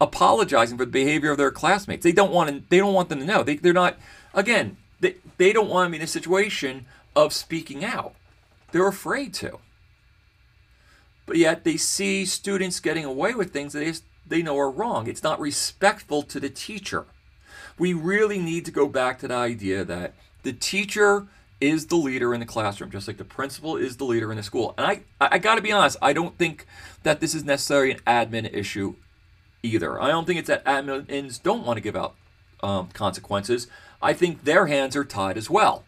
apologizing for the behavior of their classmates. They don't want to, they don't want them to know. They, they're not again, they, they don't want to be in a situation of speaking out. They're afraid to but yet they see students getting away with things that they, they know are wrong. It's not respectful to the teacher. We really need to go back to the idea that the teacher is the leader in the classroom, just like the principal is the leader in the school. And I, I got to be honest, I don't think that this is necessarily an admin issue either. I don't think it's that admins don't want to give out um, consequences. I think their hands are tied as well.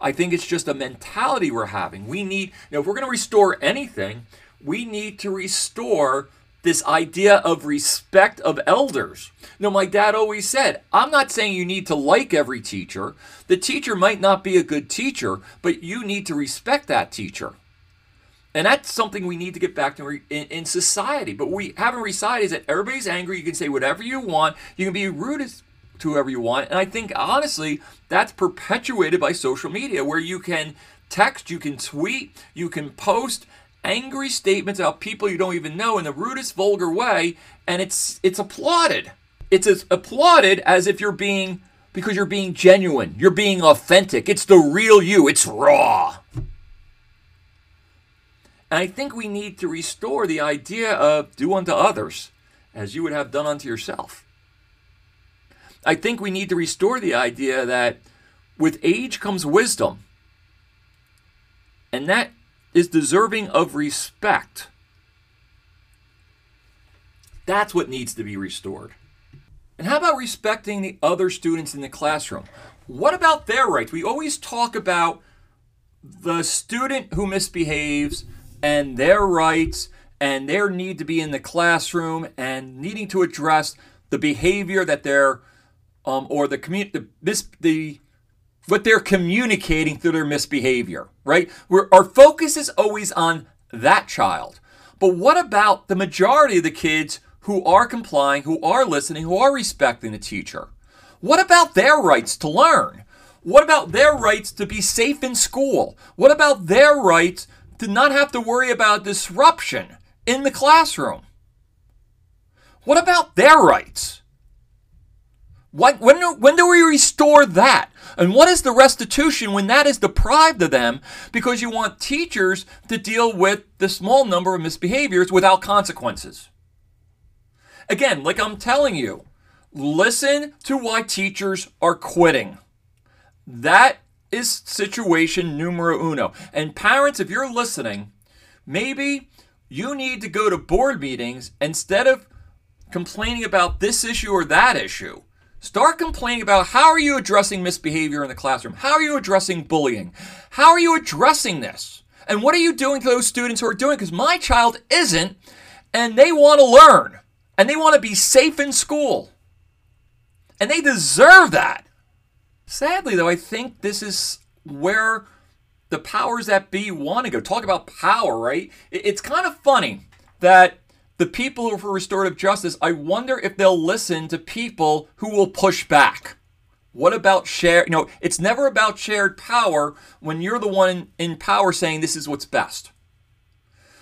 I think it's just a mentality we're having. We need, you know, if we're going to restore anything, we need to restore this idea of respect of elders. Know, my dad always said, I'm not saying you need to like every teacher. The teacher might not be a good teacher, but you need to respect that teacher. And that's something we need to get back to in, in society. But we haven't decided is that everybody's angry. You can say whatever you want. You can be rude as to whoever you want. And I think, honestly, that's perpetuated by social media where you can text, you can tweet, you can post angry statements about people you don't even know in the rudest, vulgar way, and it's it's applauded. It's as applauded as if you're being because you're being genuine, you're being authentic. It's the real you, it's raw. And I think we need to restore the idea of do unto others as you would have done unto yourself. I think we need to restore the idea that with age comes wisdom. And that is deserving of respect. That's what needs to be restored. And how about respecting the other students in the classroom? What about their rights? We always talk about the student who misbehaves and their rights and their need to be in the classroom and needing to address the behavior that they're um, or the community, the, this, the what they're communicating through their misbehavior, right? Where our focus is always on that child. But what about the majority of the kids who are complying, who are listening, who are respecting the teacher? What about their rights to learn? What about their rights to be safe in school? What about their rights to not have to worry about disruption in the classroom? What about their rights? When, when, when do we restore that? And what is the restitution when that is deprived of them because you want teachers to deal with the small number of misbehaviors without consequences? Again, like I'm telling you, listen to why teachers are quitting. That is situation numero uno. And parents, if you're listening, maybe you need to go to board meetings instead of complaining about this issue or that issue Start complaining about how are you addressing misbehavior in the classroom? How are you addressing bullying? How are you addressing this? And what are you doing to those students who are doing? Because my child isn't, and they want to learn, and they want to be safe in school, and they deserve that. Sadly, though, I think this is where the powers that be want to go. Talk about power, right? It's kind of funny that the people who are for restorative justice, I wonder if they'll listen to people who will push back. What about share? You know, it's never about shared power when you're the one in power saying this is what's best.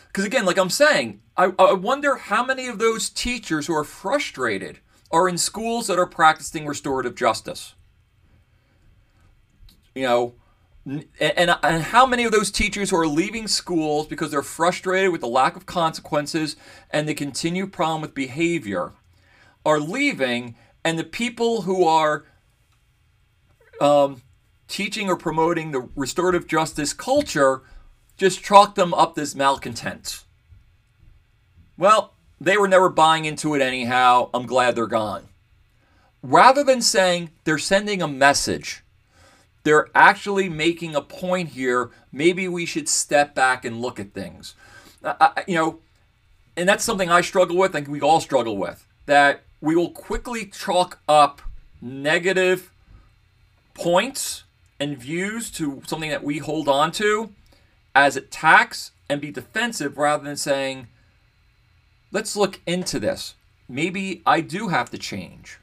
Because again, like I'm saying, I, I wonder how many of those teachers who are frustrated are in schools that are practicing restorative justice. You know, and, and, how many of those teachers who are leaving schools because they're frustrated with the lack of consequences and the continued problem with behavior are leaving, and the people who are um, teaching or promoting the restorative justice culture just chalk them up as malcontent. Well, they were never buying into it anyhow. I'm glad they're gone. Rather than saying they're sending a message they're actually making a point here. Maybe we should step back and look at things. You know, and that's something I struggle with. I think we all struggle with that we will quickly chalk up negative points and views to something that we hold on to as attacks and be defensive rather than saying, let's look into this. Maybe I do have to change.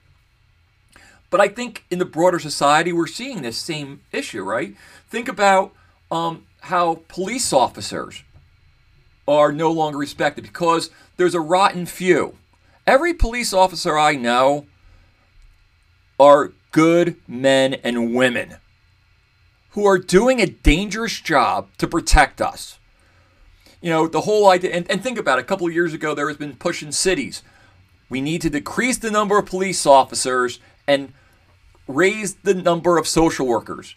But I think in the broader society, we're seeing this same issue, right? Think about um, how police officers are no longer respected because there's a rotten few. Every police officer I know are good men and women who are doing a dangerous job to protect us. You know, the whole idea, and, and think about it, a couple of years ago, there has been push in cities. We need to decrease the number of police officers and raise the number of social workers.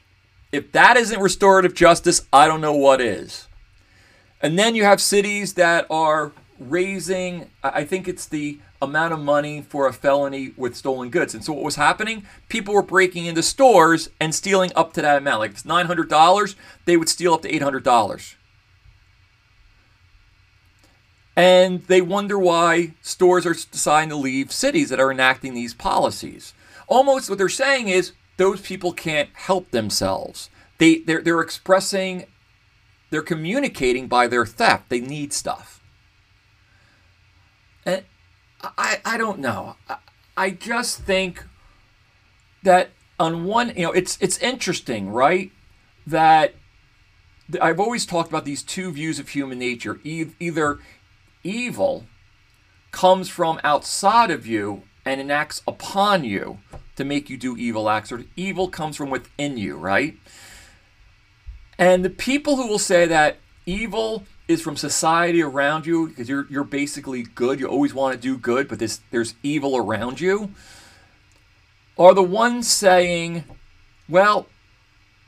If that isn't restorative justice, I don't know what is. And then you have cities that are raising, I think it's the amount of money for a felony with stolen goods. And so what was happening? People were breaking into stores and stealing up to that amount. Like if it's $900, they would steal up to $800. And they wonder why stores are deciding to leave cities that are enacting these policies almost what they're saying is those people can't help themselves. They they're, they're expressing, they're communicating by their theft. They need stuff. And I I don't know. I, I just think that on one, you know, it's it's interesting, right? That I've always talked about these two views of human nature. E- either evil comes from outside of you and enacts upon you to make you do evil acts, or evil comes from within you, right? And the people who will say that evil is from society around you because you're you're basically good, you always want to do good, but there's there's evil around you, are the ones saying, well,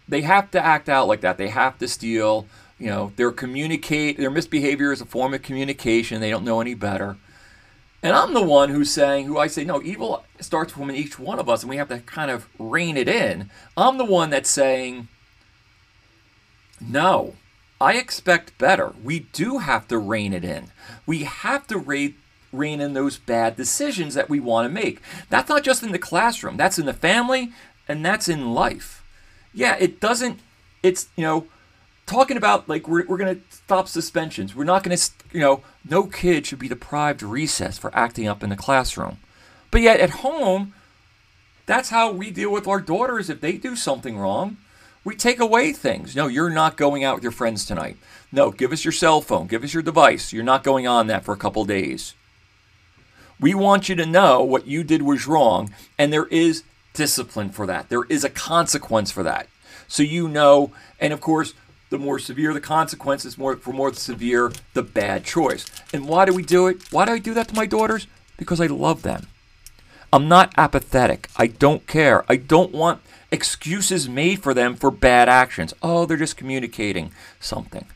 they have to act out like that. They have to steal. You know, their communicate their misbehavior is a form of communication. They don't know any better. And I'm the one who's saying, who I say, no, evil starts from each one of us, and we have to kind of rein it in. I'm the one that's saying, no, I expect better. We do have to rein it in. We have to rein, rein in those bad decisions that we want to make. That's not just in the classroom, that's in the family, and that's in life. Yeah, it doesn't, it's, you know, talking about like we're, we're going to stop suspensions. We're not going to, you know, no kid should be deprived recess for acting up in the classroom. But yet at home, that's how we deal with our daughters if they do something wrong. We take away things. No, you're not going out with your friends tonight. No, give us your cell phone, give us your device. You're not going on that for a couple days. We want you to know what you did was wrong, and there is discipline for that. There is a consequence for that. So you know, and of course, the more severe the consequences, more for more severe the bad choice. And why do we do it? Why do I do that to my daughters? Because I love them. I'm not apathetic. I don't care. I don't want excuses made for them for bad actions. Oh, they're just communicating something.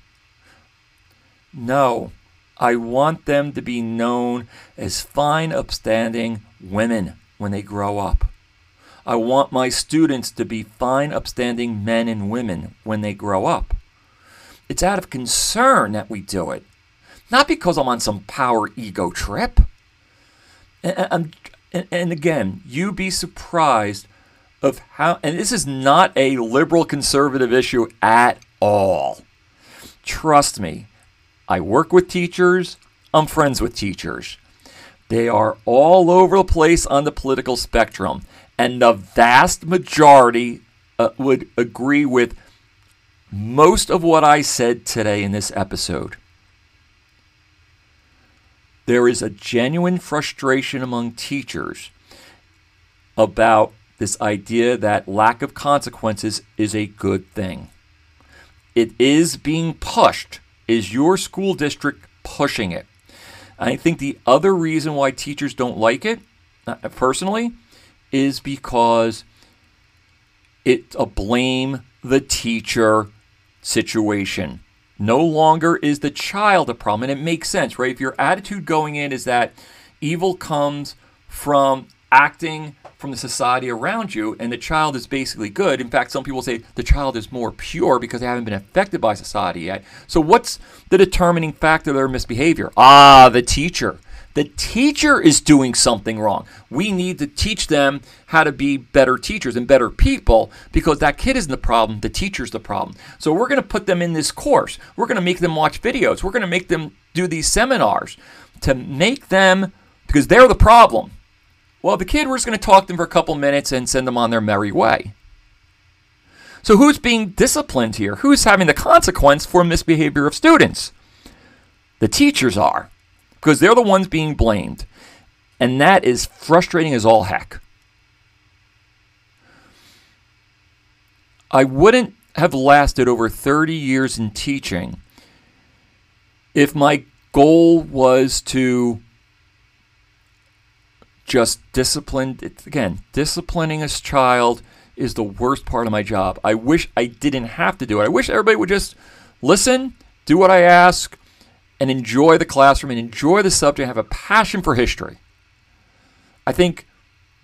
No, I want them to be known as fine, upstanding women when they grow up. I want my students to be fine, upstanding men and women when they grow up. It's out of concern that we do it, not because I'm on some power ego trip. And, and again, you be surprised of how, and this is not a liberal conservative issue at all. Trust me, I work with teachers, I'm friends with teachers. They are all over the place on the political spectrum, and the vast majority uh, would agree with most of what I said today in this episode. There is a genuine frustration among teachers about this idea that lack of consequences is a good thing. It is being pushed. Is your school district pushing it? I think the other reason why teachers don't like it, uh, personally, is because it's a blame the teacher situation. No longer is the child a problem. And it makes sense, right? If your attitude going in is that evil comes from acting from the society around you and the child is basically good. In fact, some people say the child is more pure because they haven't been affected by society yet. So, what's the determining factor of their misbehavior? Ah, the teacher. The teacher is doing something wrong. We need to teach them how to be better teachers and better people because that kid isn't the problem, the teacher's the problem. So we're going to put them in this course. We're going to make them watch videos. We're going to make them do these seminars to make them, because they're the problem. Well, the kid, we're just going to talk to them for a couple minutes and send them on their merry way. So who's being disciplined here? Who's having the consequence for misbehavior of students? The teachers are because they're the ones being blamed. And that is frustrating as all heck. I wouldn't have lasted over 30 years in teaching if my goal was to just discipline again disciplining a child is the worst part of my job i wish i didn't have to do it i wish everybody would just listen do what i ask and enjoy the classroom and enjoy the subject, have a passion for history. I think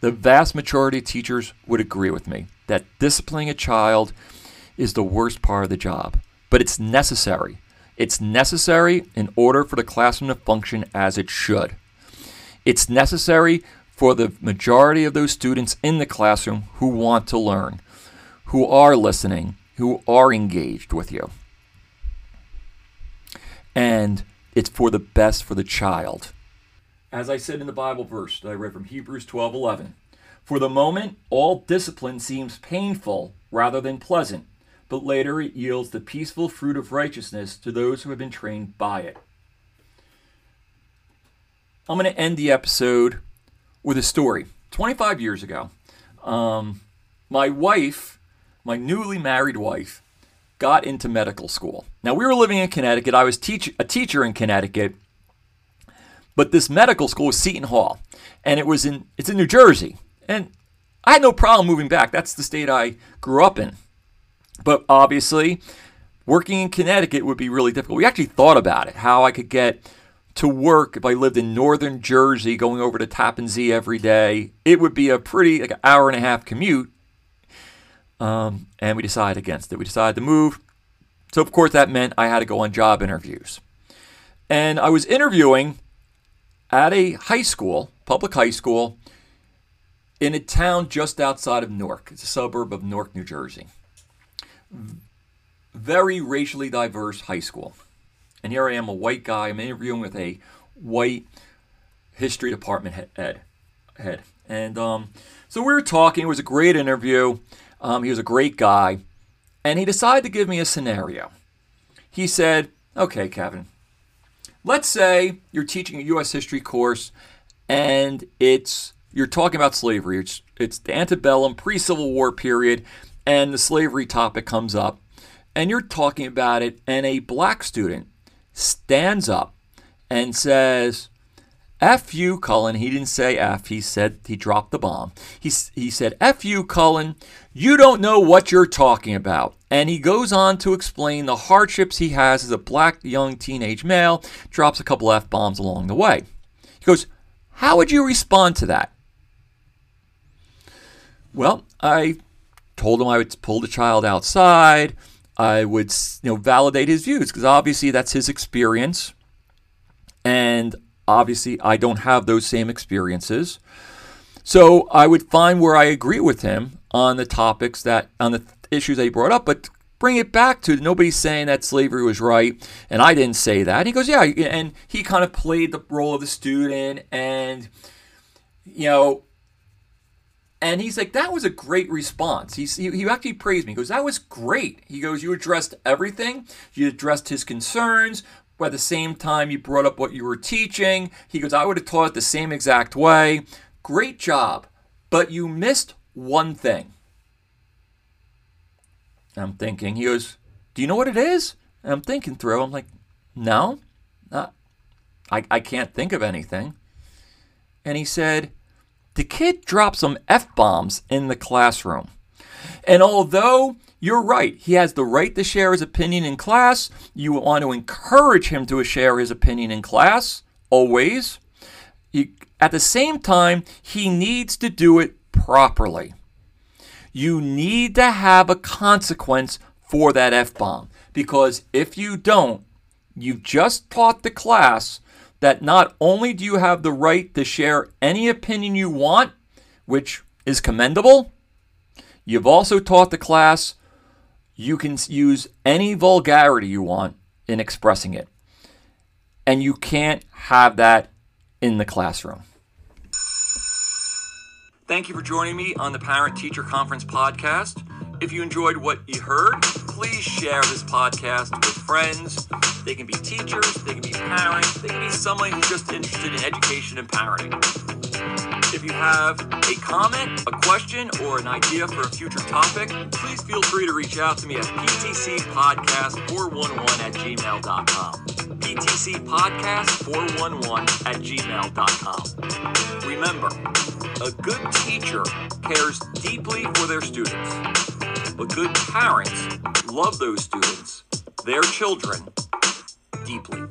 the vast majority of teachers would agree with me that disciplining a child is the worst part of the job, but it's necessary. It's necessary in order for the classroom to function as it should. It's necessary for the majority of those students in the classroom who want to learn, who are listening, who are engaged with you and it's for the best for the child. As I said in the Bible verse that I read from Hebrews 12:11, for the moment all discipline seems painful rather than pleasant, but later it yields the peaceful fruit of righteousness to those who have been trained by it. I'm going to end the episode with a story. 25 years ago, um, my wife, my newly married wife, got into medical school. Now, we were living in Connecticut. I was teach- a teacher in Connecticut, but this medical school was Seton Hall, and it was in it's in New Jersey. And I had no problem moving back. That's the state I grew up in. But obviously, working in Connecticut would be really difficult. We actually thought about it, how I could get to work if I lived in northern Jersey, going over to Tappan Zee every day. It would be a pretty like an hour and a half commute um, and we decided against it. We decided to move. So, of course, that meant I had to go on job interviews. And I was interviewing at a high school, public high school, in a town just outside of Newark. It's a suburb of Newark, New Jersey. Very racially diverse high school. And here I am, a white guy. I'm interviewing with a white history department head. head. And um, so we were talking. It was a great interview. Um, he was a great guy. And he decided to give me a scenario. He said, Okay, Kevin, let's say you're teaching a U.S. history course and it's you're talking about slavery. It's it's the antebellum pre-Civil War period, and the slavery topic comes up, and you're talking about it, and a black student stands up and says, F you, Cullen. He didn't say F. He said he dropped the bomb. He, he said, F you, Cullen. You don't know what you're talking about. And he goes on to explain the hardships he has as a black young teenage male, drops a couple F bombs along the way. He goes, How would you respond to that? Well, I told him I would pull the child outside. I would, you know, validate his views because obviously that's his experience. And obviously I don't have those same experiences. So I would find where I agree with him on the topics that on the issues that he brought up, but bring it back to nobody's saying that slavery was right, and I didn't say that. He goes, yeah, and he kind of played the role of the student, and you know, and he's like, that was a great response. He's, he, he actually praised me. He goes, that was great. He goes, you addressed everything. You addressed his concerns, but at the same time, you brought up what you were teaching. He goes, I would have taught it the same exact way. Great job. But you missed one thing. I'm thinking, he goes, Do you know what it is? And I'm thinking through, I'm like, No, not, I, I can't think of anything. And he said, The kid dropped some F bombs in the classroom. And although you're right, he has the right to share his opinion in class, you want to encourage him to share his opinion in class, always. You, at the same time, he needs to do it properly. You need to have a consequence for that F bomb because if you don't, you've just taught the class that not only do you have the right to share any opinion you want, which is commendable, you've also taught the class you can use any vulgarity you want in expressing it. And you can't have that in the classroom. Thank you for joining me on the Parent Teacher Conference podcast. If you enjoyed what you heard, please share this podcast with friends. They can be teachers, they can be parents, they can be someone who's just interested in education and parenting. If you have a comment, a question, or an idea for a future topic, please feel free to reach out to me at ptcpodcast411 at gmail.com. ptcpodcast411 at gmail.com. Remember, a good teacher cares deeply for their students, but good parents love those students, their children, deeply.